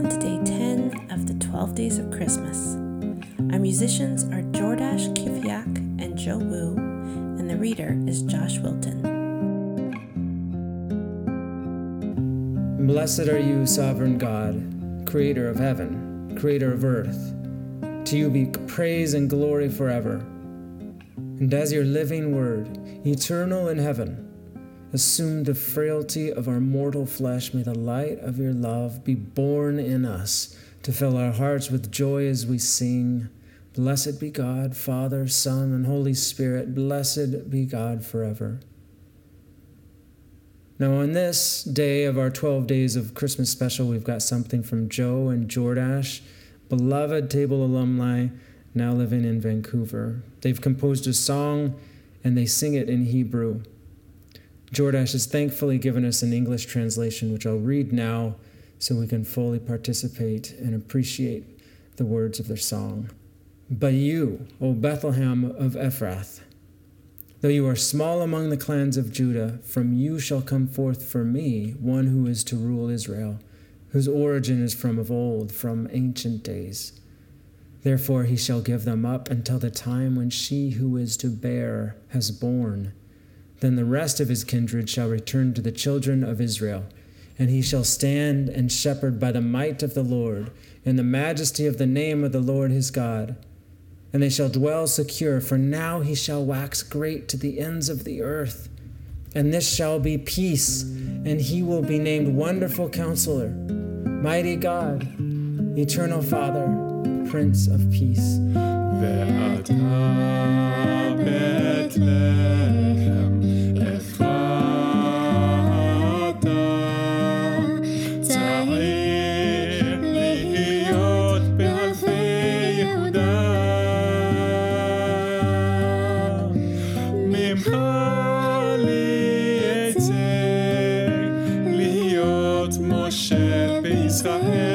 welcome to day 10 of the 12 Days of Christmas. Our musicians are Jordash Kiviak and Joe Wu, and the reader is Josh Wilton. Blessed are you, sovereign God, creator of heaven, creator of earth. To you be praise and glory forever. And as your living word, eternal in heaven, assume the frailty of our mortal flesh, may the light of your love be born in us to fill our hearts with joy as we sing. Blessed be God, Father, Son, and Holy Spirit. Blessed be God forever. Now, on this day of our 12 days of Christmas special, we've got something from Joe and Jordash, beloved table alumni now living in Vancouver. They've composed a song and they sing it in Hebrew. Jordash has thankfully given us an English translation, which I'll read now so we can fully participate and appreciate the words of their song. But you, O Bethlehem of Ephrath, though you are small among the clans of Judah, from you shall come forth for me one who is to rule Israel, whose origin is from of old, from ancient days. Therefore he shall give them up until the time when she who is to bear has borne then the rest of his kindred shall return to the children of Israel, and he shall stand and shepherd by the might of the Lord, in the majesty of the name of the Lord his God. And they shall dwell secure, for now he shall wax great to the ends of the earth. And this shall be peace, and he will be named Wonderful Counselor, Mighty God, Eternal Father, Prince of Peace. Israel.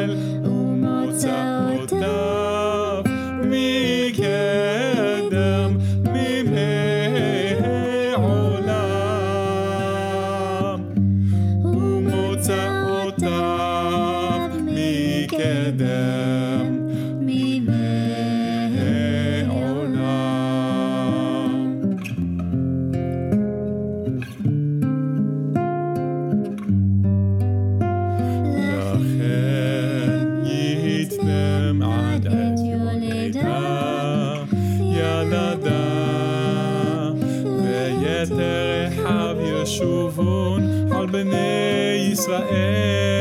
ישובון על בני ישראל